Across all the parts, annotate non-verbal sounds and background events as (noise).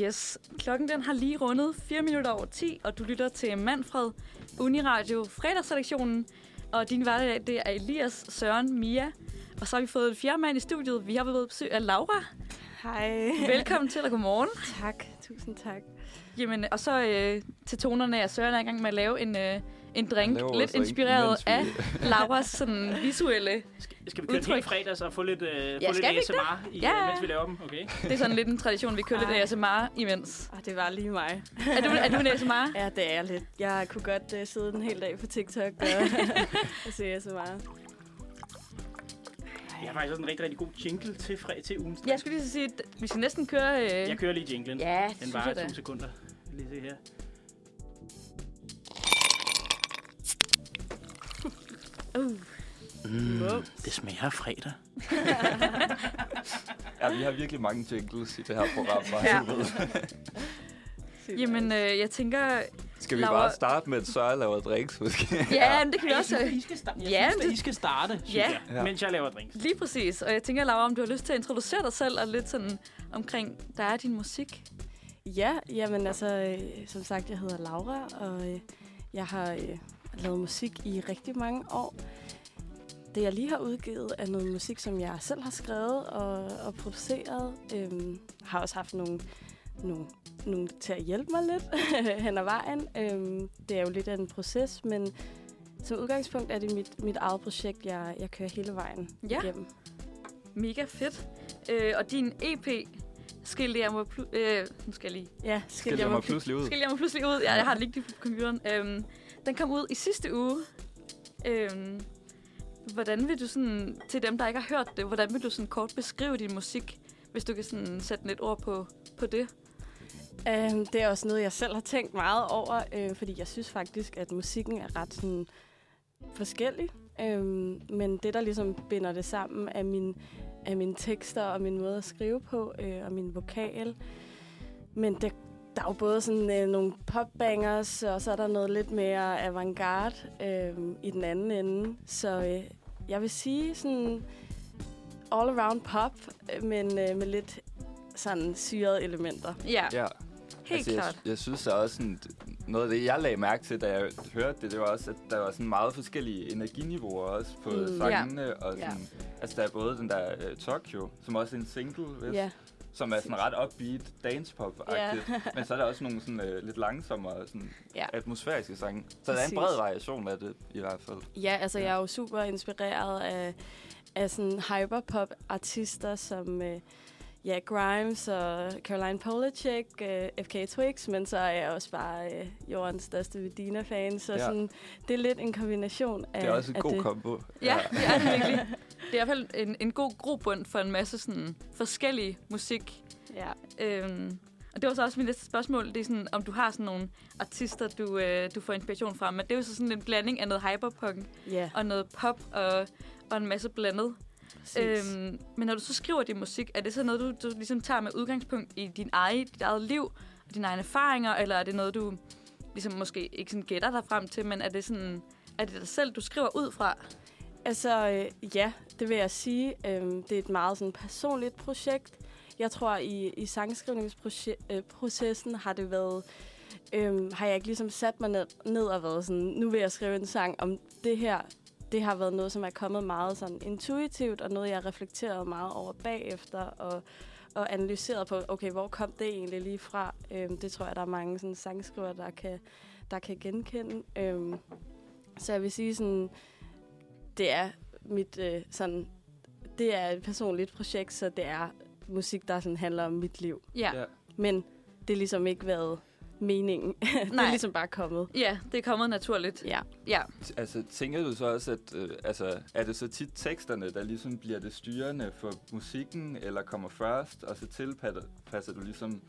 Yes, klokken den har lige rundet 4 minutter over 10, og du lytter til Manfred, Uniradio, fredagsredaktionen. Og din hverdag det er Elias, Søren, Mia. Og så har vi fået en fjerde mand i studiet. Vi har været besøg af Laura. Hej. Velkommen til, og godmorgen. Tak, tusind tak. Jamen, og så øh, til tonerne er Søren er i gang med at lave en, øh, en drink, laver lidt inspireret mens vi- af (laughs) Lauras sådan, visuelle. Skal, skal vi køre Udtryk. helt fredags og få lidt, øh, Ja, få skal vi lidt ASMR, i, Ja. ja. mens vi laver dem? Okay. Det er sådan lidt en tradition, vi kører lidt Ej. ASMR imens. Ah, det var lige mig. Er du, er du en ASMR? Ja, det er jeg lidt. Jeg kunne godt uh, sidde en hel dag på TikTok og, (laughs) og se så meget. Jeg har faktisk også en rigtig, rigtig god jingle til, fre, til ugen. Jeg skulle lige så sige, at vi skal næsten køre... Øh... Jeg kører lige jinglen. Ja, det Den varer to sekunder. Lige se her. Uh. Mm, Wow. det smager af fredag. (laughs) Ja, vi har virkelig mange jingles i det her program, bare Ja. ja. ved. (laughs) Jamen, øh, jeg tænker... Skal vi Laura- bare starte med, at Søren laver drinks, måske? Ja, men det kan vi Jeg også... synes, at I skal, starte, jeg Ja, synes, det- at I skal starte, synes Ja. jeg, Ja. mens jeg laver drinks. Lige præcis. Og jeg tænker, Laura, om du har lyst til at introducere dig selv og lidt sådan omkring, der er din musik. Ja, jamen altså, øh, som sagt, jeg hedder Laura, og øh, jeg har øh, lavet musik i rigtig mange år. Det, jeg lige har udgivet, er noget musik, som jeg selv har skrevet og, og produceret. Øhm, har også haft nogle, nogle, nogle til at hjælpe mig lidt (laughs) hen ad vejen. Øhm, det er jo lidt af en proces, men som udgangspunkt er det mit, mit eget projekt, jeg, jeg kører hele vejen Ja. igennem. Mega fedt. Øh, og din EP, skilte jeg mig... Plu- øh, nu skal jeg lige... Ja, Skil jeg mig pludselig ud. Skilte jeg mig pludselig ud. Ja, jeg har det lige på computeren. Øhm, den kom ud i sidste uge. Øhm, hvordan vil du sådan... Til dem, der ikke har hørt det, hvordan vil du sådan kort beskrive din musik? Hvis du kan sådan sætte lidt ord på, på det. Um, det er også noget, jeg selv har tænkt meget over, øh, fordi jeg synes faktisk, at musikken er ret sådan, forskellig. Um, men det, der ligesom binder det sammen, er, min, er mine tekster og min måde at skrive på, øh, og min vokal. Men det, der er jo både sådan øh, nogle popbangers, og så er der noget lidt mere avantgarde øh, i den anden ende. Så øh, jeg vil sige sådan all around pop, øh, men øh, med lidt sådan syrede elementer. Ja, Ja. helt altså, klart. Jeg, jeg synes da også, sådan, noget af det, jeg lagde mærke til, da jeg hørte det, det var også, at der var sådan meget forskellige energiniveauer også på Mm. sangene. Og Ja. sådan, Altså, der er både den der uh, Tokyo, som også er en single, hvis, Ja, som er sådan ret upbeat, dancepop-agtigt. (laughs) Men så er der også nogle sådan, uh, lidt langsommere, sådan, Ja. atmosfæriske sange. Så der er Præcis. en bred variation af det, i hvert fald. ja altså jeg er jo super inspireret af, af sådan hyperpop-artister som øh, ja, Grimes og Caroline Polachek, øh, FK Twigs, men så er jeg også bare øh, jordens største Medina-fan, så Ja. sådan, det er lidt en kombination af Det er også en god det. kombo. Ja, det er det (laughs) virkelig. Det er i hvert fald en, en god grobund for en masse sådan forskellig musik. Ja. Øhm, og det var så også mit næste spørgsmål. Det er sådan, om du har sådan nogle artister, du, øh, du får inspiration fra. Men det er jo så sådan en blanding af noget hyperpunk Ja, og noget pop og, og en masse blandet. Øhm, men når du så skriver din musik, er det så noget, du, du ligesom tager med udgangspunkt i din eget, dit eget liv og dine egne erfaringer, eller er det noget, du ligesom måske ikke sådan gætter dig frem til, men er det sådan, er det dig selv, du skriver ud fra? Altså, øh, ja, det vil jeg sige. Øhm, det er et meget sådan, personligt projekt. Jeg tror, i, i sangskrivningsprocessen har det været... Øhm, har jeg ikke ligesom sat mig ned, ned og været sådan, nu vil jeg skrive en sang om det her. Det har været noget, som er kommet meget sådan intuitivt, og noget, jeg har reflekteret meget over bagefter, og, og analyseret på, okay, hvor kom det egentlig lige fra? Øhm, det tror jeg, der er mange sådan, sangskriver, der kan, der kan genkende. Øhm, så jeg vil sige sådan, det er mit øh, sådan, det er et personligt projekt, så det er musik, der sådan handler om mit liv. Ja. Ja. Men det er ligesom ikke været meningen. (laughs) det Nej. er ligesom bare kommet. Ja, det er kommet naturligt. Ja. Ja, Altså, tænker du så også, at øh, altså, er det så tit teksterne, der ligesom bliver det styrende for musikken, eller kommer først, og så tilpasser du ligesom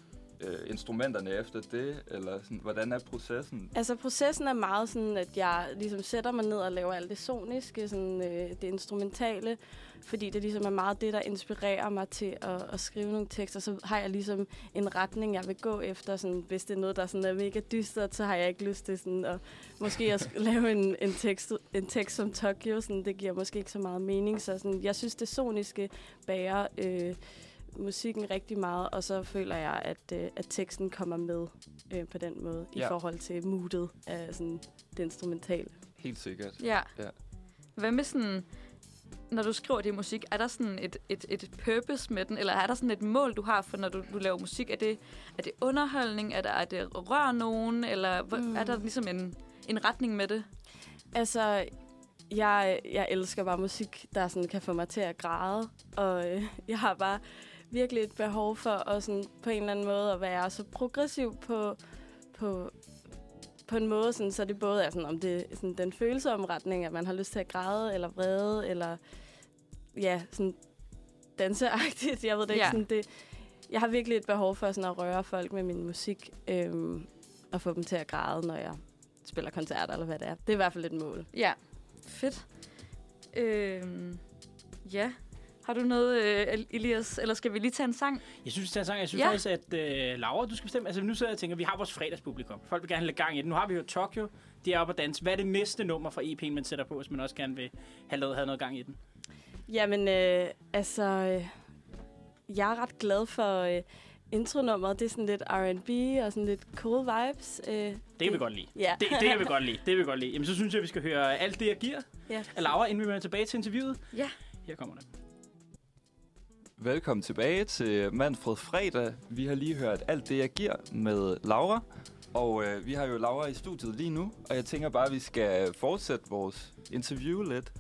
øh, instrumenterne efter det, eller sådan, hvordan er processen? Altså processen er meget sådan, at jeg ligesom sætter mig ned og laver alt det soniske, sådan, øh, det instrumentale, fordi det ligesom er meget det, der inspirerer mig til at, at skrive nogle tekster. Så har jeg ligesom en retning, jeg vil gå efter. Sådan, hvis det er noget, der sådan er mega dystert, så har jeg ikke lyst til sådan, at måske at (laughs) lave en, en, tekst, en tekst som Tokyo. Sådan, det giver måske ikke så meget mening. Så sådan, jeg synes, det soniske bærer... Øh, musikken rigtig meget, og så føler jeg, at, øh, at teksten kommer med øh, på den måde, ja. I forhold til moodet af sådan, det instrumentale. Helt sikkert. Ja. Ja. Hvad med sådan, når du skriver din musik, er der sådan et, et, et purpose med den, eller er der sådan et mål, du har for, når du, du laver musik? Er det, er det underholdning? Er, der, er det rør nogen? Eller. Mm. er der ligesom en, en retning med det? Altså, jeg, jeg elsker bare musik, der sådan kan få mig til at græde, og øh, jeg har bare virkelig et behov for at sådan, på en eller anden måde at være så progressiv på, på, på en måde, sådan, så det både er sådan, om det er sådan, den følsomme retning, at man har lyst til at græde, eller vrede, eller ja, sådan danseagtigt. Jeg ved det ikke. Ja. Sådan, det, jeg har virkelig et behov for sådan at røre folk med min musik, øhm, og få dem til at græde, når jeg spiller koncerter, eller hvad det er. Det er i hvert fald et mål. Ja. Fedt. Øhm, ja. Har du noget, øh, Elias? Eller skal vi lige tage en sang? Jeg synes, det er en sang. Jeg synes Ja. faktisk, at øh, Laura, du skal bestemme. Altså, nu sidder jeg og tænker, vi har vores fredagspublikum. Folk vil gerne have lidt gang i det. Nu har vi jo Tokyo. De er oppe at danse. Hvad er det næste nummer fra EP'en, man sætter på, hvis man også gerne vil have noget, have noget gang i den? Jamen, øh, altså, øh, jeg er ret glad for øh, intronummeret. Det er sådan lidt R&B og sådan lidt cool vibes. Øh, Det kan vi godt lide. Ja. Det, det kan vi godt lide. Det kan vi godt lide. Jamen, så synes jeg, vi skal høre alt det, jeg giver ja. af Laura, inden vi vender tilbage til interviewet. Ja. Her kommer det. Velkommen tilbage til Manfred Fredag. Vi har lige hørt alt det, jeg giver med Laura. Og øh, vi har jo Laura i studiet lige nu, og jeg tænker bare, at vi skal fortsætte vores interview lidt.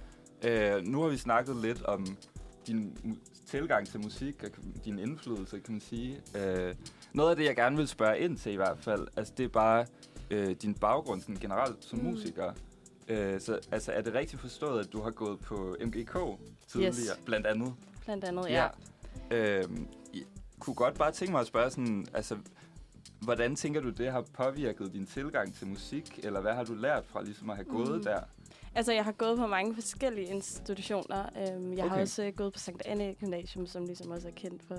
Øh, nu har vi snakket lidt om din tilgang til musik og din indflydelse, kan man sige. Øh, noget af det, jeg gerne vil spørge ind til i hvert fald, altså det er bare øh, din baggrund sådan generelt som Mm. musiker. Øh, så altså, er det rigtigt forstået, at du har gået på MGK tidligere, Yes. blandt andet? Blandt andet, ja. Øhm, jeg kunne godt bare tænke mig at spørge sådan, altså, hvordan tænker du, det har påvirket din tilgang til musik? Eller hvad har du lært fra ligesom at have gået Mm. der? Altså, jeg har gået på mange forskellige institutioner. Øhm, jeg har Okay. også øh, gået på Sankt Anne Gymnasium, som ligesom også er kendt for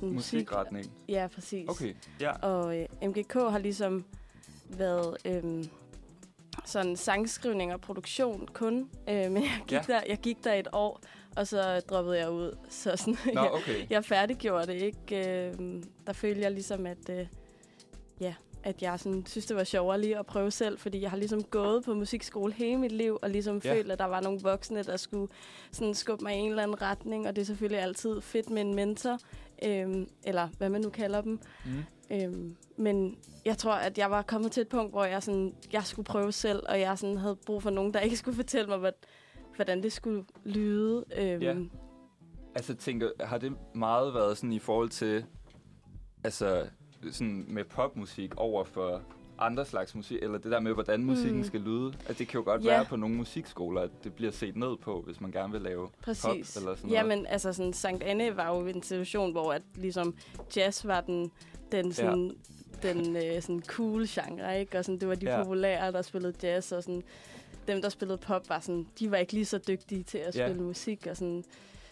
musik. Musikretning. Ja, præcis. Okay, ja. Og øh, MGK har ligesom været øhm, sådan sangskrivning og produktion kun. Øh, men jeg gik, Ja. der, jeg gik der et år, og så droppede jeg ud. Så sådan, Nå, jeg, okay. jeg færdiggjorde det ikke. Øh, der følte jeg ligesom, at, øh, ja, at jeg sådan, synes, det var sjovere lige at prøve selv, fordi jeg har ligesom gået på musikskole hele mit liv, og ligesom ja. følt, at der var nogle voksne, der skulle sådan skubbe mig i en eller anden retning, og det er selvfølgelig altid fedt med en mentor, øh, eller hvad man nu kalder dem. Mm. Øhm, men jeg tror, at jeg var kommet til et punkt, hvor jeg, sådan, jeg skulle prøve selv, og jeg sådan havde brug for nogen, der ikke skulle fortælle mig, hvad, hvordan det skulle lyde. Øhm, Ja. Altså, tænker, har det meget været sådan i forhold til, altså, sådan med popmusik over for andre slags musik, eller det der med, hvordan musikken Mm. skal lyde? At det kan jo godt Ja. være på nogle musikskoler, at det bliver set ned på, hvis man gerne vil lave Præcis. pop eller sådan noget. Jamen, altså sådan, Sankt Anne var jo en situation, hvor at, ligesom, jazz var den, den sådan, den øh, sådan cool genre, ikke? Og sådan, det var de Ja. ja. populære, der spillede jazz, og sådan, dem, der spillede pop, var sådan, de var ikke lige så dygtige til at Ja. spille musik, og sådan,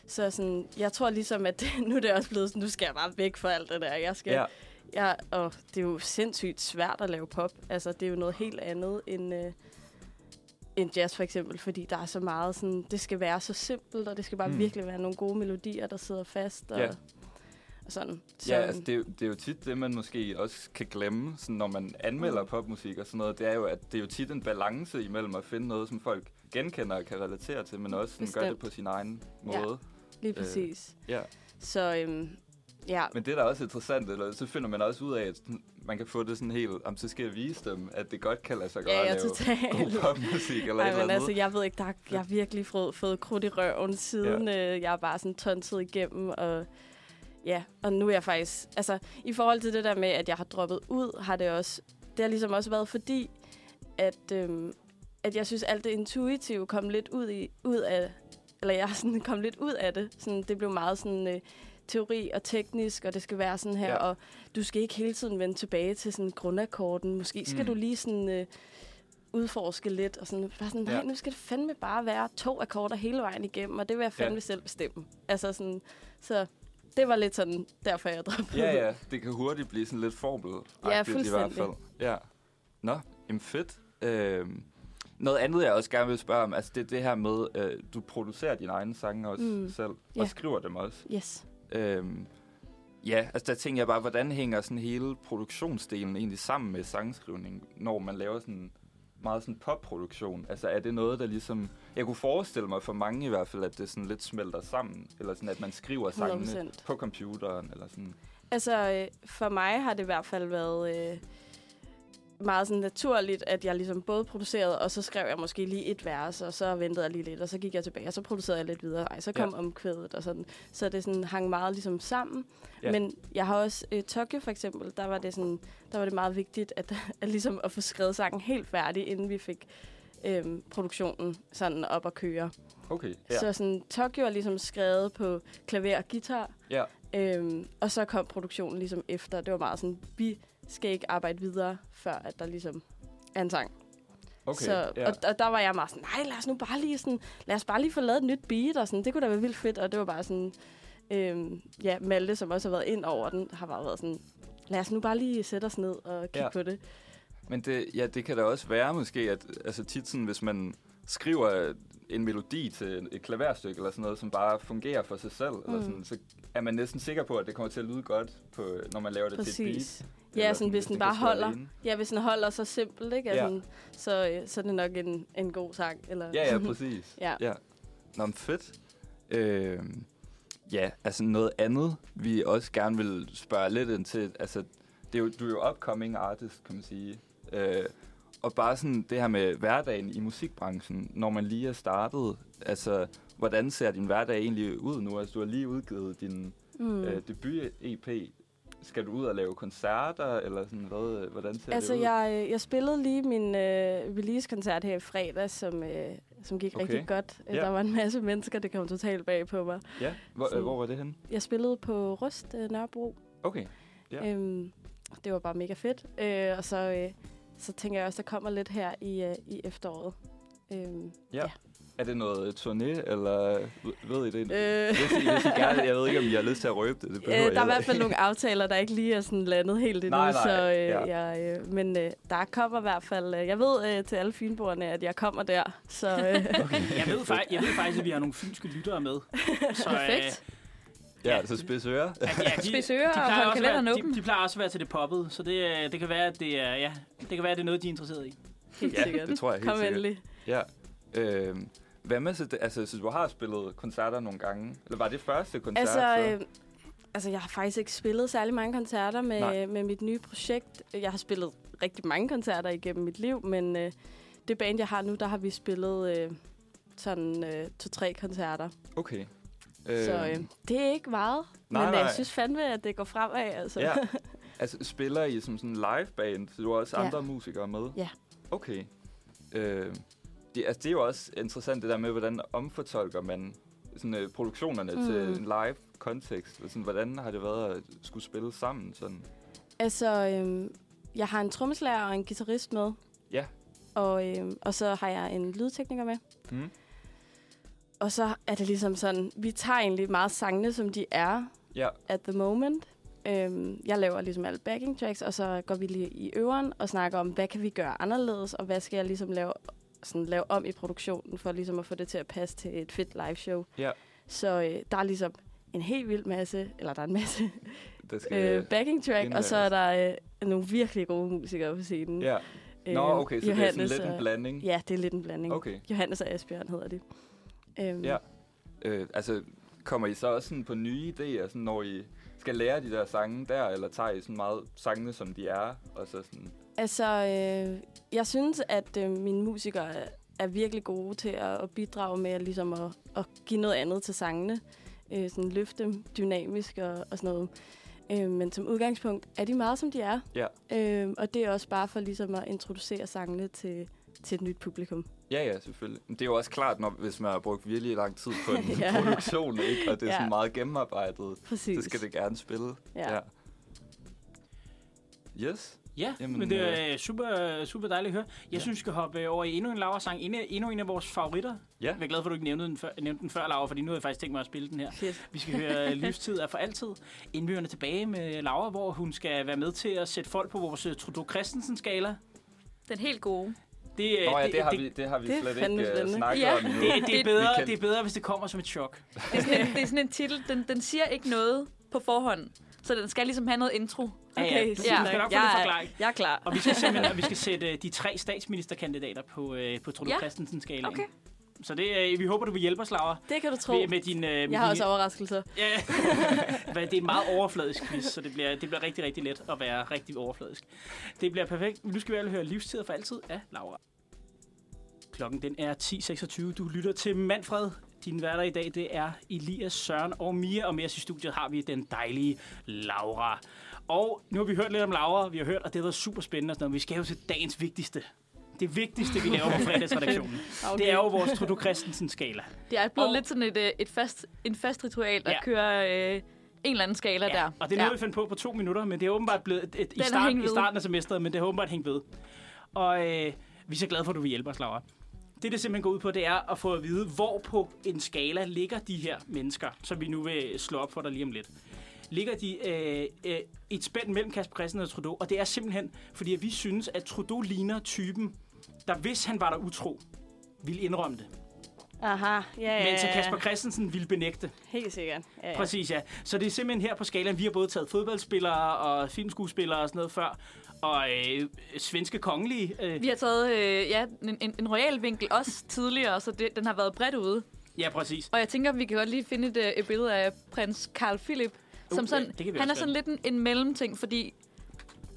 så sådan, jeg tror ligesom, at (laughs) nu er det også blevet sådan, nu skal jeg bare væk fra alt det der. Jeg skal, Ja, Ja, og det er jo sindssygt svært at lave pop. Altså, det er jo noget helt andet end, øh, end jazz for eksempel, fordi der er så meget sådan, det skal være så simpelt, og det skal bare Mm. virkelig være nogle gode melodier, der sidder fast, og, Ja. Sådan. Så, Ja, altså det, er jo- det er jo tit det, man måske også kan glemme, sådan, når man anmelder Mm. popmusik og sådan noget. Det er jo, at det er jo tit en balance imellem at finde noget, som folk genkender og kan relatere til, men også sådan, gør det Bestemt. på sin egen Ja. måde. lige præcis. Ja. Så øhm, ja, Men det er da også interessant, eller så finder man også ud af, at man kan få det sådan helt, om så skal jeg vise dem, at det godt kan lade sig gøre ja, at ja, lave totalt. god popmusik eller et Ej, eller men altså, jeg ved ikke, der er, jeg har virkelig fået, fået krudt i røven siden ja. øh, jeg er bare sådan tonset igennem, og ja, og nu er jeg faktisk, altså i forhold til det der med, at jeg har droppet ud, har det også, det har ligesom også været fordi, at, øhm, at jeg synes, alt det intuitive kom lidt ud, i, ud af, eller jeg sådan (laughs) kom lidt ud af det. Sådan, det blev meget sådan øh, teori og teknisk, og det skal være sådan her, Ja. og du skal ikke hele tiden vende tilbage til sådan grundakkorden. Måske skal Mm. du lige sådan... Øh, udforske lidt, og sådan, bare sådan, nej, Ja. nu skal det fandme bare være to akkorder hele vejen igennem, og det vil jeg fandme ja. selv bestemme. Altså sådan, så det var lidt sådan, derfor jeg droppede Ja, ja, det kan hurtigt blive sådan lidt forberedt Ja, i hvert fuldstændig. fald. Ja. Nå, jamen fedt. Øhm, noget andet, jeg også gerne vil spørge om, altså det er det her med, øh, du producerer dine egne sange også Mm. selv, og Ja. skriver dem også. Yes. Øhm, Ja, altså der tænker jeg bare, hvordan hænger sådan hele produktionsdelen egentlig sammen med sangskrivning, når man laver sådan meget sådan popproduktion? Altså er det noget, der ligesom... Jeg kunne forestille mig for mange i hvert fald, at det sådan lidt smelter sammen, eller sådan at man skriver sangene 100%. på computeren, eller sådan. Altså, øh, for mig har det i hvert fald været øh, meget sådan naturligt, at jeg ligesom både producerede, og så skrev jeg måske lige et vers, og så ventede jeg lige lidt, og så gik jeg tilbage, og så producerede jeg lidt videre. Ej, så kom Ja. omkvædet og sådan. Så det sådan hang meget ligesom sammen. Ja. Men jeg har også, øh, Tokyo for eksempel, der var det sådan, der var det meget vigtigt, at, (laughs) at ligesom at få skrevet sangen helt færdig, inden vi fik øhm, produktionen sådan op at køre. Okay, ja. Så sådan, Tokyo er ligesom skrevet på klaver og guitar, ja. Øhm, og så kom produktionen ligesom efter. Det var meget sådan, vi skal ikke arbejde videre, før at der ligesom er en sang. Okay, så, ja. og, og der var jeg meget sådan, nej, lad os nu bare lige sådan, lad os bare lige få lavet et nyt beat, og sådan, det kunne da være vildt fedt, og det var bare sådan, øhm, ja, Malte, som også har været ind over den, har bare været sådan, lad os nu bare lige sætte os ned og kigge Ja. på det. Men det, ja, det kan da også være måske, at altså tit sådan, hvis man skriver en melodi til et klaverstykke eller sådan noget, som bare fungerer for sig selv, mm. eller sådan, så er man næsten sikker på, at det kommer til at lyde godt, på, når man laver det til et beat. Præcis. Eller Ja, sådan, hvis den bare kan stå holder. alene. Ja, hvis den holder så simpelt, ikke? Ja. Altså, så, øh, så er det nok en, en god sang. Eller? Ja, ja, (laughs) præcis. Ja. ja. Nå, men fedt. Øh, ja, altså noget andet, vi også gerne vil spørge lidt ind til, altså, det er jo, du er jo upcoming artist, kan man sige. Øh, og bare sådan det her med hverdagen i musikbranchen, når man lige er startet, altså, hvordan ser din hverdag egentlig ud nu? Altså, du har lige udgivet din mm. øh, debut-EP. Skal du ud og lave koncerter, eller sådan hvad? Hvordan ser Altså, det ud? jeg, øh, jeg spillede lige min øh, release-koncert her i fredag, som, øh, som gik Okay. rigtig godt. Ja. Ja. Der var en masse mennesker, det kom totalt bag på mig. Ja, hvor, øh, hvor var det henne? Jeg spillede på Rust øh, Nørrebro. Okay. Ja. Ja. Øhm, det var bare mega fedt. Øh, og så, øh, så tænker jeg også, der kommer lidt her i, øh, i efteråret. Øhm, Er det noget turné, eller ved I det? øh, Hvis I, hvis I gerne, jeg ved ikke, om I har lyst til at røbe det. det Øh, der er i hvert fald nogle aftaler, der ikke lige er sådan landet helt endnu. Nej, nej, så, øh, ja. jeg, øh, men øh, der kommer i hvert fald... Øh, jeg ved øh, til alle fynboerne, at jeg kommer der. Så øh, Okay. Jeg ved, (laughs) faktisk, jeg ved faktisk, at vi har nogle fynske lyttere med. Så, perfekt. Ja, så spids ører. at, ja, de, Spids ører og plejer hold også at være- kalenderen de, åben. de plejer også at være til det poppet, så det, øh, det kan være, at det er, ja, det kan være, at det er noget, de er interesseret i. Helt Ja, sikkert. det tror jeg helt Kom sikkert. endelig. Ja. Øhm, hvad med så, det- altså, så du har spillet koncerter nogle gange? Eller var det første koncert? Altså, så? øh, altså, jeg har faktisk ikke spillet særlig mange koncerter Nej. med, med mit nye projekt. Jeg har spillet rigtig mange koncerter igennem mit liv, men øh, det band, jeg har nu, der har vi spillet øh, sådan øh, to-tre koncerter. Okay. Så øh, det er ikke meget, nej, men nej. jeg synes fandme, at det går fremad. Altså. Ja. (laughs) Altså, spiller I som sådan en live-band, så du har også Ja. andre musikere med? Ja. Okay. Øh, det, altså, det er jo også interessant, det der med, hvordan omfortolker man sådan, øh, produktionerne mm. til en live-kontekst. Sådan, hvordan har det været at skulle spille sammen? Sådan? Altså, øhm, jeg har en trommeslager og en guitarist med. Ja. Og, øhm, og så har jeg en lydtekniker med. Mm. Og så er det ligesom sådan, vi tager egentlig meget sangene, som de er Ja. at the moment. Øhm, jeg laver ligesom alle backing tracks, og så går vi lige i øveren og snakker om, hvad kan vi gøre anderledes, og hvad skal jeg ligesom lave, sådan lave om i produktionen, for ligesom at få det til at passe til et fedt live show. Ja. Så øh, der er ligesom en helt vild masse, eller der er en masse Det skal, øh, backing track, og indlæres. så er der øh, nogle virkelig gode musikere på scenen. ja. Øh, Nå, okay, så det er sådan Johannes lidt en og- blanding. Ja, det er lidt en blanding. Okay. Johannes og Asbjørn hedder de. Øhm, Ja. Øh, altså, kommer I så også sådan på nye idéer, sådan, når I skal lære de der sange der, eller tager I sådan meget sangene, som de er, og så sådan... Altså, øh, jeg synes, at øh, mine musikere er, virkelig gode til at, at bidrage med at, ligesom at, at give noget andet til sangene. Øh, sådan løfte dem dynamisk og, og sådan noget. Øh, men som udgangspunkt er de meget, som de er. Ja. Øh, og det er også bare for ligesom at introducere sangene til, til et nyt publikum. Ja, ja, selvfølgelig. Men det er jo også klart, når, hvis man har brugt virkelig lang tid på (laughs) en Ja. produktion, ikke? og det er Ja. sådan meget gennemarbejdet, Præcis. så skal det gerne spille. Ja. Yes. Ja, Jamen, men det er øh, super, super dejligt at høre. Jeg Ja. synes, vi skal hoppe øh, over i endnu en Laura-sang. Endnu, endnu en af vores favoritter. Ja. Jeg er glad for, at du ikke nævnte den før, nævnte den før Laura, fordi nu har jeg faktisk tænkt mig at spille den her. Fedt. Vi skal høre Livstid er for altid. Inden vi vender tilbage med Laura, hvor hun skal være med til at sætte folk på vores øh, Trudeau Christensen-skala. Den helt gode. Det, øh, Nå ja, det, har det, vi, det har vi det er slet ikke uh, spændende. snakket Ja. om endnu. det, det, er bedre, det er bedre, hvis det kommer som et chok. Det er sådan en, det er sådan en titel, den, den siger ikke noget på forhånd. Så den skal ligesom have noget intro. Ja, ja, Okay, du, ja. du skal nok få Jeg det forklaring. Jeg er klar. Og vi skal simpelthen vi skal sætte øh, de tre statsministerkandidater på, øh, på Trude Ja. Christensen skalaen. Okay. Så det, øh, vi håber, du vil hjælpe os, Laura. Det kan du tro. Med, med din, øh, med Jeg har din, også overraskelser. Ja, (laughs) det er en meget overfladisk quiz, så det bliver, det bliver rigtig, rigtig let at være rigtig overfladisk. Det bliver perfekt. Nu skal vi alle høre Livstider for altid af Laura. Klokken den er 10.26. Du lytter til Manfred. Din værter i dag, det er Elias, Søren og Mia. Og med os i studiet har vi den dejlige Laura. Og nu har vi hørt lidt om Laura, vi har hørt, og det har været super spændende og sådan noget. Vi skal jo til dagens vigtigste. Det vigtigste, vi laver på fredagsredaktionen. Okay. Det er jo vores Trudo Christensen-skala. Det er blevet Og- lidt sådan et, øh, et fast, en fast ritual at Ja. køre øh, en eller anden skala der. Og det er noget, vi fandt på på to minutter, men det er åbenbart blevet et, et, i, start, i starten af semesteret, men det har åbenbart hængt ved. Og øh, vi er så glade for, at du vil hjælpe os, Laura. Det, det simpelthen går ud på, det er at få at vide, hvor på en skala ligger de her mennesker, som vi nu vil slå op for dig lige om lidt. Ligger de øh, øh, i et spænd mellem Kasper Christensen og Trudeau, og det er simpelthen, fordi vi synes, at Trudeau ligner typen, der hvis han var der utro, ville indrømme det. Aha, ja, ja, Men så ja. Kasper Christensen ville benægte. Helt sikkert. Ja, ja. Præcis, ja. Så det er simpelthen her på skalaen. Vi har både taget fodboldspillere og filmskuespillere og sådan noget før. Og øh, svenske kongelige. Øh, Vi har taget øh, ja, en, en, en royal vinkel også (laughs) tidligere, så det, den har været bredt ude. ja, præcis. Og jeg tænker, vi kan godt lige finde et, øh, et billede af prins Carl Philip. Som Uh, sådan, ja, det kan vi han er sådan lidt en, en mellemting, fordi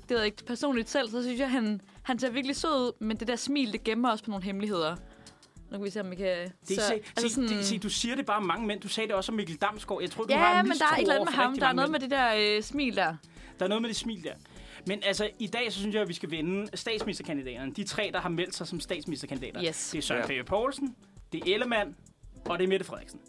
det jeg ikke personligt selv, så synes jeg, han, han ser virkelig sød ud, men det der smil, det gemmer også på nogle hemmeligheder. Nu kan vi se, om vi kan... Det, så, se, altså se, det, se, du siger det bare om mange mænd. Du sagde det også om Mikkel Damsgaard. Jeg tror, du har Ja, en men der er et eller andet med ham. Der er noget mænd. med det der øh, smil der. Der er noget med det smil der. Men altså, i dag så synes jeg, at vi skal vinde statsministerkandidaterne. De tre, der har meldt sig som statsministerkandidater. Yes. Det er Søren Ja. Pape Poulsen, det er Ellemann, og det er Mette Frederiksen.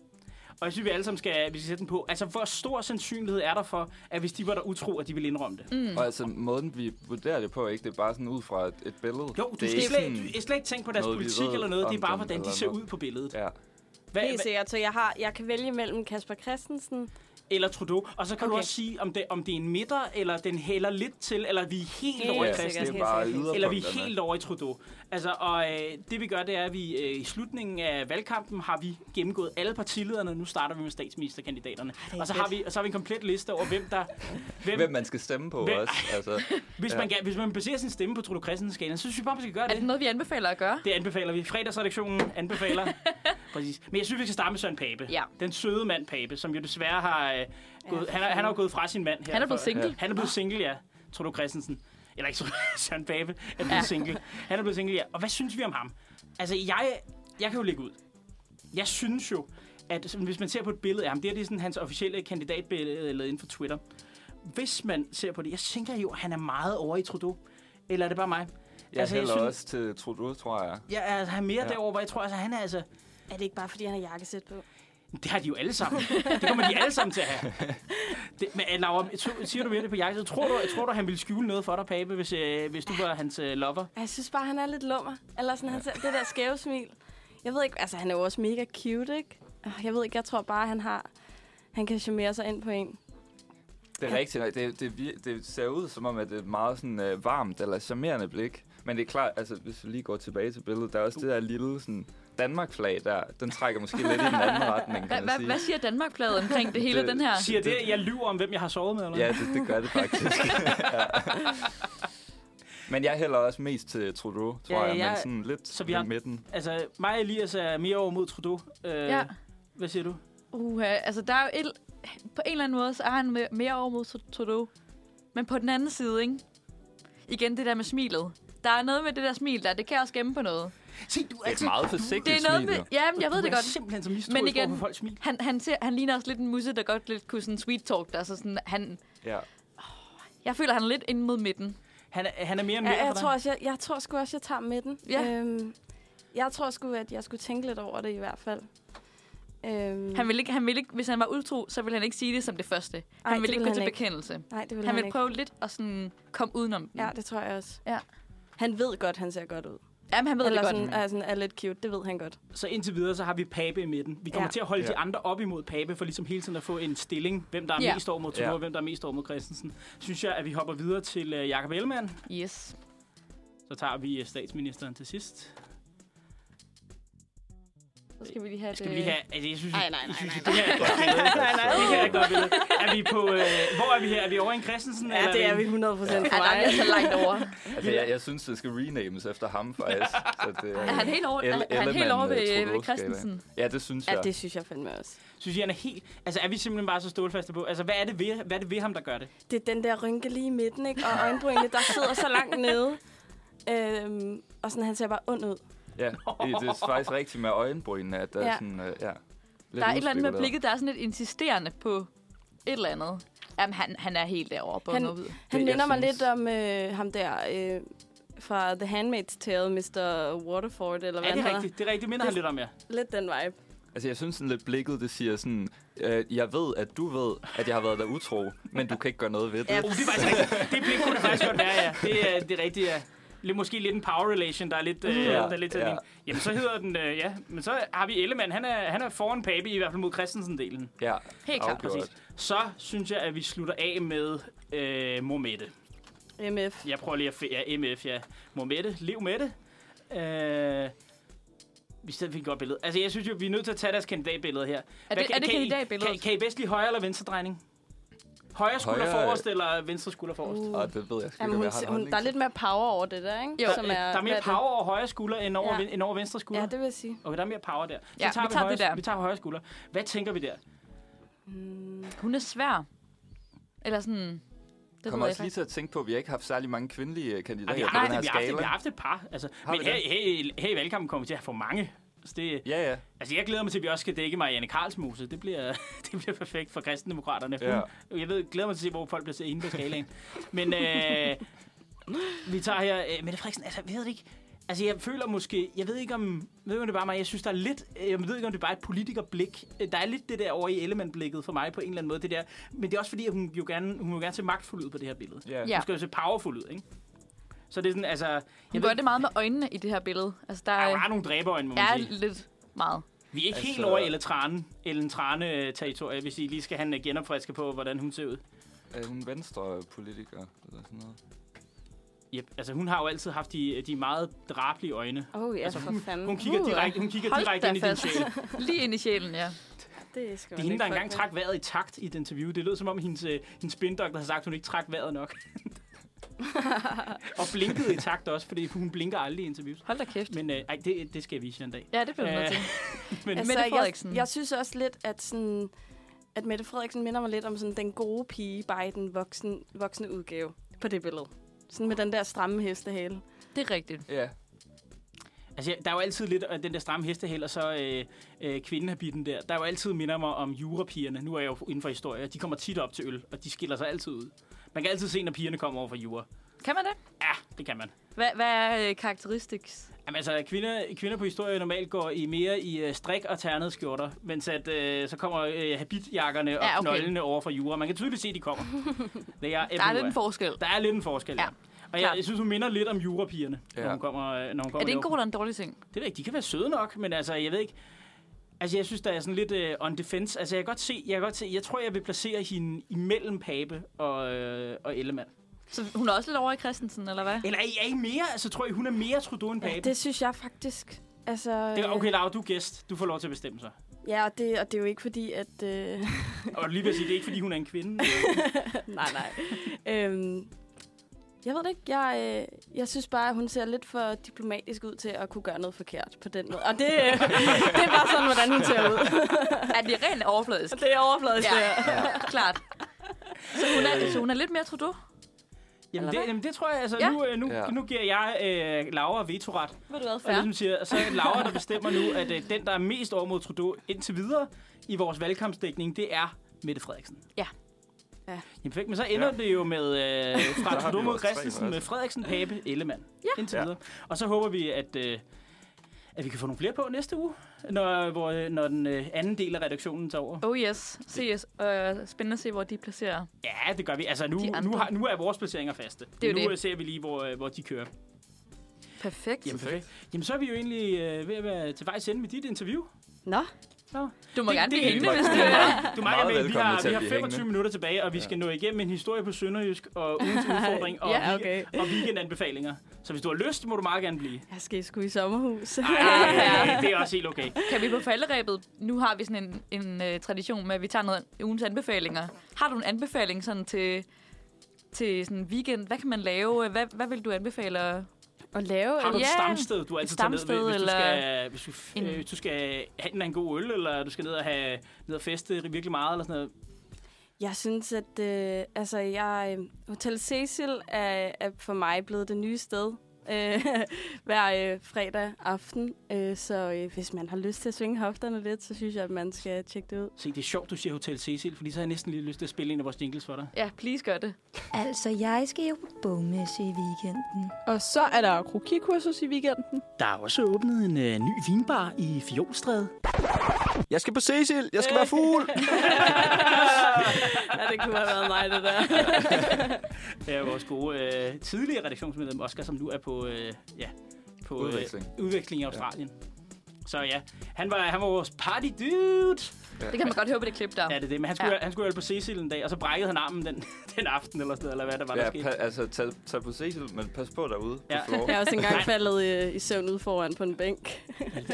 Og jeg synes, vi alle sammen skal, vi skal sætte den på. Altså, hvor stor sandsynlighed er der for, at hvis de var der utro, at de ville indrømme det? Mm. Og altså, måden vi vurderer det på, ikke? Det er bare sådan ud fra et, et billede. Jo, du det skal er slet, du skal slet ikke tænke på deres noget, politik ved eller noget. Det er bare, hvordan de ser noget. ud på billedet. Ja. Hvad, Helt sikkert. Så jeg, har, jeg kan vælge mellem Kasper Christensen. Eller Trudeau. Og så kan du Okay. også sige, om det, om det er en midter, eller den hælder lidt til, eller vi er helt, Helt over i det sikkert. Eller vi er helt over i Trudeau. Altså, og øh, det vi gør, det er, at vi øh, i slutningen af valgkampen har vi gennemgået alle partilederne. Nu starter vi med statsministerkandidaterne. er Og så har, vi, og så har vi en komplet liste over, hvem der... (laughs) Hvem, Hvem man skal stemme på Hvem- også. (laughs) Altså, hvis, ja. man, hvis man baserer sin stemme på Trudeau Christensen-skalaen, så synes vi bare, man skal gøre Er det det. noget, vi anbefaler at gøre? Det anbefaler vi. Fredagsredaktionen anbefaler. (laughs) Præcis. Men jeg synes, vi skal starte med Søren Pape. Ja. Den søde mand Pape, som jo desværre har... Øh, gået, han, er, han er jo gået fra sin mand her. Han er blevet for- single. Han er blevet single, ja. Trudeau Christensen. Eller ikke (laughs) Søren Pape er blevet Ja. single. Han er blevet single, ja. Og hvad synes vi om ham? Altså, jeg, jeg kan jo lægge ud. Jeg synes jo, at hvis man ser på et billede af ham, det her det er sådan hans officielle kandidatbillede lavet inden for Twitter. Hvis man ser på det, jeg tænker jo, at han er meget over i Trudeau. Eller er det bare mig? Jeg Altså, jeg hælder synes- også til Trudeau, tror jeg. Jeg er, han er mere ja. Ja. derovre, hvor jeg tror, altså, han er altså... Er det ikke bare, fordi han har jakkesæt på? Det har de jo alle sammen. Det kommer de alle sammen til at have. (laughs) Det, men Laura, siger du mere det på jagt? Tror du, tror du, han ville skjule noget for dig, Pape, hvis, øh, hvis du var hans øh, lover? Jeg synes bare, han er lidt lummer. Eller sådan, han ser, det der skæve smil. Jeg ved ikke, altså han er jo også mega cute, ikke? Jeg ved ikke, jeg tror bare, han har... Han kan charmere sig ind på en. Det er Ja. rigtigt. Det, det, det ser ud som om, at det er et meget sådan, øh, varmt eller charmerende blik. Men det er klart, altså hvis vi lige går tilbage til billedet, der er også det der lille sådan, Danmark-flag der. Den trækker måske lidt i den anden (laughs) retning, kan hva, man hvad sige. siger Danmark-bladet omkring det hele Det- den her? Siger det, at jeg lyver om, hvem jeg har sovet med? Eller? Ja, det, det gør det faktisk. (laughs) ja. Men jeg hælder også mest til Trudeau, tror Ja, jeg. jeg- Men sådan lidt så vi har- midten. Altså, mig og Elias er mere over mod Trudeau. Øh, Ja. Hvad siger du? Uh, altså, der er jo et, på en eller anden måde, så er han me- mere over mod Tru- Trudeau. Men på den anden side, ikke? Igen det der med smilet. Der er noget med det der smil der, det kan også gemme på noget. Se, du Det er et meget forsigtigt Det er noget smil, med... Ja, men jeg ved du det godt. simpelthen så mistroisk Men igen- folks smil. Han, han, ser, han ligner også lidt en musse, der godt lidt kunne sådan sweet talk der. Så sådan, han, Ja. jeg føler, han er lidt inde mod midten. Han er, han er mere Ja, mere jeg, tror også, jeg, jeg tror sgu også, jeg tager midten. Ja. Øhm, jeg tror sgu, at jeg skulle tænke lidt over det i hvert fald. Øhm, Han vil ikke, han vil ikke, hvis han var utro, så ville han ikke sige det som det første. Ej, Han det vil ikke gå til ikke. bekendelse. Nej, det vil Han han, vil ikke. prøve lidt at sådan komme udenom den. Ja, det tror jeg også. Ja. Han ved godt, han ser godt ud. Jamen, han ved Eller det godt. sådan, er, sådan, er lidt cute, det ved han godt. Så indtil videre, så har vi Pape i midten. Vi kommer Ja. til at holde Ja. de andre op imod Pape, for ligesom hele tiden at få en stilling. Hvem der er Ja. mest over mod Trudeau, Ja. og hvem der er mest over mod Christensen. Synes jeg, at vi hopper videre til uh, Jakob Ellemann. Yes. Så tager vi øh, statsministeren til sidst. Så skal vi lige have Skal det. vi lige have... Altså, jeg synes, Ej, nej, jeg nej, synes, nej, det her er godt billede. Nej, nej. Det her er godt billede. Er vi på... Øh, hvor er vi her? Er vi over i en Christensen? Ja, eller det er vi... vi 100 procent for Ja, der er mig. vi altså langt over. Altså, jeg, jeg synes, det skal renames efter ham, faktisk. Så det, Er han helt over, er, han helt over ved, Ellemann, ved. Christensen? Ja, det synes Ja, jeg. det synes jeg fandme også. Synes I, han er helt... Altså, er vi simpelthen bare så stålfaste på? Altså, hvad er det ved, hvad er det ved ham, der gør det? Det er den der rynke lige i midten, ikke? Og øjenbrynene, der sidder så langt nede. Øhm, og sådan, han ser bare ond ud. Ja, det, er faktisk rigtigt med øjenbrynene, at der ja. Ja. er sådan, øh, ja. lidt Der er et eller andet med blikket, der er sådan lidt insisterende på et eller andet. Jamen, han, han er helt derovre på Han- noget ud. Han Det, minder mig synes- lidt om øh, ham der øh, fra The Handmaid's Tale, Mr. Waterford, eller hvad Er det han hedder. rigtigt? Det er rigtigt. Det minder han lidt om, ja. Lidt den vibe. Altså, jeg synes sådan lidt blikket, det siger sådan, øh, jeg ved, at du ved, at jeg har været der utro, men du kan ikke gøre noget ved det. Ja. (laughs) Uh, det er faktisk. Det blik kunne det faktisk godt være, ja. Det er, det er rigtigt, ja. Lidt, måske lidt en power relation, der er lidt, øh, Ja, der er lidt ja. en. Jamen, så hedder den, øh, ja. Men så har vi Ellemann. Han er, han er foran Pape, i hvert fald mod Christensen-delen. Ja, Helt klart. afgjort. Præcis. Så synes jeg, at vi slutter af med øh, Momette. MF. Jeg prøver lige at... Ja, MF, ja. Momette. Lev med det. Øh, vi stedet fik et godt billede. Altså, jeg synes jo, vi er nødt til at tage deres kandidatbillede her. Er Hvad det, kan- er det kan kandidatbilledet? Kan, kan I bedst lide højre eller venstre drejning? Højre skulder Højre- forrest, eller venstre skulder forrest? Uh. Og det ved jeg sgu Jamen, ikke, hun, har hun, der er lidt mere power over det der, ikke? Jo. Der, der er mere power over højre skulder, end over, Ja. ja. end over venstre skulder? Ja, det vil jeg sige. Okay, der er mere power der. Så Ja, tager vi tager højre, det der. Vi tager højre skulder. Hvad tænker vi der? Mm, Hun er svær. Eller sådan... Det kommer også lige til at tænke på, at vi ikke har haft særlig mange kvindelige kandidater Ej, vi, på har, den her vi, har haft, skala. vi har haft et par. Altså, Har men vi her, her, her, i valgkampen kommer vi til at få mange. Altså, det, Ja, ja. altså, jeg glæder mig til, at vi også skal dække Marianne Karlsmose. Det bliver, (laughs) det bliver perfekt for kristendemokraterne. Ja. Hun- Jeg ved, glæder mig til at se, hvor folk bliver inde på skalaen. Men øh, vi tager her... Øh, Mette Frederiksen, altså, jeg ved det ikke... Altså, jeg føler måske... Jeg ved ikke, om, ved ikke, om det er bare mig. Jeg synes, der er lidt... Jeg ved ikke, om det er bare et politikerblik. Der er lidt det der over i Ellemann-blikket for mig på en eller anden måde. Det der. Men det er også fordi, at hun jo gerne, hun vil gerne se magtfuld ud på det her billede. ja. Ja. Hun skal jo se powerful ud, ikke? Så det er sådan, altså... Jeg Hun ved, gør det meget med øjnene i det her billede. Altså, der der er jo er, bare nogle dræberøjne, må man er sige. lidt meget. Vi er ikke Altså- helt over i Ellen Trane, Ellen Trane-territorie, hvis I lige skal have en genopfriske på, hvordan hun ser ud. Er hun venstre politiker eller sådan noget? Yep. Altså, hun har jo altid haft de, de meget drabelige øjne. oh ja, Altså, for fanden. Hun kigger Uh, direkte, hun kigger hold direkte ind i din sjæl. (laughs) Lige ind i sjælen, ja. Det skal Det er hende, der ikke engang trak vejret i takt i et interview. Det lød som om, hendes, øh, hendes spindoktor havde sagt, at hun ikke trak vejret nok. (laughs) (laughs) og blinkede i takt også, fordi hun blinker aldrig i interviews. Hold da kæft. Men øh, ej, det, det skal jeg vise jer en dag. Ja, det bliver Øh, til. (laughs) Men, Altså, Mette jeg, Frederiksen. jeg synes også lidt, at sådan at Mette Frederiksen minder mig lidt om sådan den gode pige, bare i den voksne, voksne udgave på det billede. Sådan med den der stramme hestehale. Det er rigtigt. Ja. Altså, ja, der er jo altid lidt af den der stramme hestehæl, og så øh, øh, kvindehabitten der. Der er jo altid minder mig om jurapigerne. Nu er jeg jo inden for historie. De kommer tit op til øl, og de skiller sig altid ud. Man kan altid se, når pigerne kommer over for jura. Kan man det? Ja, det kan man. Hvad, hvad er øh, karakteristiks? Jamen altså, kvinder, kvinder på historie normalt går i mere i uh, strik og ternede skjorter, mens at, uh, så kommer uh, habitjakkerne og Ja, okay. knoldene over for jura. Man kan tydeligt se, at de kommer. (laughs) Det er, Der er lidt en forskel. Der er lidt en forskel, ja. Ja. Og jeg, jeg synes, hun minder lidt om jurapigerne, ja. når hun kommer, øh, når hun kommer Er det en god eller en dårlig ting? Det ved jeg ikke. De kan være søde nok, men altså, jeg ved ikke. Altså, jeg synes, der er sådan lidt uh, on defense. Altså, jeg kan godt se, jeg kan godt se, jeg tror, jeg vil placere hende imellem Pape og, øh, og Ellemann. Så hun er også lidt over i Christensen, eller hvad? Eller er I, er I mere? Altså, tror I, hun er mere Trudeau end Pape? Ja, det synes jeg faktisk. Altså, det er, okay, Laura, du er gæst. Du får lov til at bestemme sig. Ja, og det, og det er jo ikke fordi, at... Øh, Og lige at sige, det er ikke, fordi hun er en kvinde. (laughs) nej, nej. øhm, jeg ved det ikke. Jeg, øh, jeg synes bare, at hun ser lidt for diplomatisk ud til at kunne gøre noget forkert på den måde. Og det, øh, (laughs) det er bare sådan, hvordan hun ser ud. Er det rent overfladisk? det er overfladisk, Ja. det her. Ja, klart. Så hun er, så hun er lidt mere Trudeau? Jamen, det, jamen, det tror jeg, altså, Ja. ja. nu, øh, nu, Ja. ja. nu giver jeg øh, Laura vetoret. Ved du hvad, Og fair? ligesom siger, så er Laura, der bestemmer nu, at øh, den, der er mest over mod Trudeau indtil videre i vores valgkampsdækning, det er Mette Frederiksen. Ja. Ja. Jamen, perfekt, men så ender Ja. ja. det jo med øh, (laughs) fra har Trudeau vi mod vores tre, Christensen med altså. Frederiksen, Pape, Ellemann. Ja. Indtil Ja. videre. Og så håber vi, at, øh, at vi kan få nogle flere på næste uge, når, hvor, når den øh, anden del af redaktionen tager over. Oh yes. CS. Øh, spændende at se, hvor de placerer. Ja, det gør vi. Altså, nu, nu, har, nu er vores placeringer faste. Det er nu det. øh, ser vi lige, hvor, øh, hvor de kører. Perfekt. Jamen, perfekt. Jamen, så er vi jo egentlig øh, ved at være til vejs ende med dit interview. Nå, Nå. Du må Det- gerne det blive er hængende, hvis du godt. vil. Du er Meget med. Vi velkommen har, til vi har blive 25 hængende. minutter tilbage, og vi skal nå igennem en historie på Sønderjysk og ugens (laughs) udfordring og, Ja, okay. og weekendanbefalinger. Så hvis du har lyst, må du meget gerne blive. Jeg skal sgu i sommerhus. Ej, (laughs) det er også helt okay. Kan vi på falderæbet, nu har vi sådan en, en uh, tradition med, at vi tager noget ugens anbefalinger. Har du en anbefaling sådan til, til sådan en weekend? Hvad kan man lave? Hvad, hvad vil du anbefale? At lave Har du et Ja, stamsted, du altid tager ned stamsted, ved, hvis du eller skal, hvis du, en- øh, hvis du skal have en, en god øl, eller du skal ned og, have, ned og feste virkelig meget, eller sådan noget? Jeg synes, at øh, altså, jeg, øh, Hotel Cecil er, er for mig blevet det nye sted øh, (laughs) hver øh, fredag aften. Øh, så øh, hvis man har lyst til at svinge hofterne lidt, så synes jeg, at man skal tjekke det ud. Se, det er sjovt, du siger Hotel Cecil, fordi så har jeg næsten lige lyst til at spille en af vores jingles for dig. Ja, please gør det. Altså, jeg skal jo på bogmesse i weekenden. Og så er der krokikursus i weekenden. Der er også åbnet en øh, ny vinbar i Fjolstræde. Jeg skal på Cecil. Jeg skal være fugl. (laughs) ja, det kunne have været mig, det der. (laughs) Det er vores gode øh, tidligere redaktionsmedlem, Oscar, som nu er på, øh, ja, på Udveksling. Øh, udveksling i Australien. Så ja, han var, han var vores party dude. Det kan man godt høre på det klip der. Ja, det er det. Men han skulle, Ja. han skulle jo på Cecil en dag, og så brækkede han armen den, (laughs) den aften, eller sådan eller hvad der var, der Ja, skete. pa- altså, tag, tag på Cecil, men pas på derude Ja. på floor. (laughs) Jeg er også engang Nej. faldet i, i søvn ude foran på en bænk.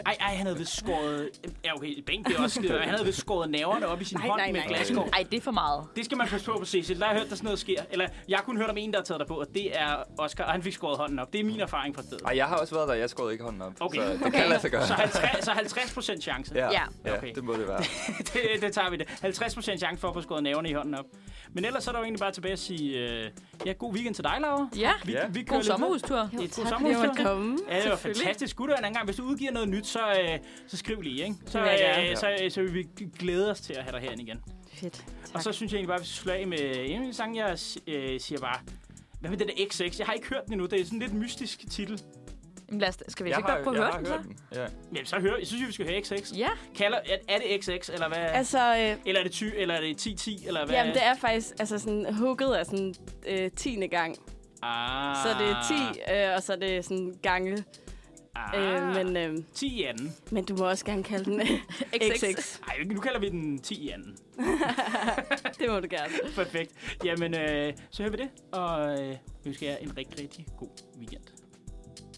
Ej, ej, han havde vist skåret... Ja, okay, bænk, det er også skide. Han havde vist skåret nerverne op i sin Nej, hånd nej, med nej. glaskår. Ej, det er for meget. Det skal man passe på på Cecil. Der har jeg hørt, der sådan noget sker. Eller jeg har kun hørt om en, der har taget der på, og det er Oscar, og han fik skåret hånden op. Det er min erfaring fra stedet. Ej, jeg har også været der. Jeg skårede ikke hånden op. Okay. Så det kan lade sig gøre. Så 50, så 50 procent chance. Ja, Ja. ja Okay. det må det være. (laughs) det, det tager vi det. 50 procent chance for at få skåret nerverne i hånden op. Men ellers så er der jo egentlig bare tilbage at sige, øh, ja, god weekend til dig, Laura. Ja, Vi, Ja. vi kører god sommerhustur. Jo, god tak sommerhustur. måtte komme. Ja, det var fantastisk. Gutter, en anden gang, hvis du udgiver noget nyt, så, øh, så skriv lige, ikke? Så, Det øh, så, øh, så vil vi glæde os til at have dig herinde igen. Fedt. Og så synes jeg egentlig bare, at vi skal slå af med en af de sange, jeg øh, siger bare, hvad med den der XX? Jeg har ikke hørt den endnu. Det er sådan lidt mystisk titel. Jamen, lad os, skal vi Jeg ikke har, godt prøve at høre den, så? hørt den. Ja. Men så hør, jeg synes, vi skal høre XX. Ja, Kalder, er, er det XX, eller hvad? Altså, øh, eller er det 20, eller er det 10-10, eller hvad? jamen, det er faktisk altså sådan, hugget af sådan øh, tiende gang. Ah. Så det er 10, øh, og så er det sådan gange. Ah. Øh, men, øh, 10 i anden. men du må også gerne kalde den XX. Ej, nu kalder vi den 10 i anden. (laughs) det må du gerne. Perfekt. Jamen, øh, så hører vi det, og øh, vi ønsker jer en rigtig, rigtig god weekend.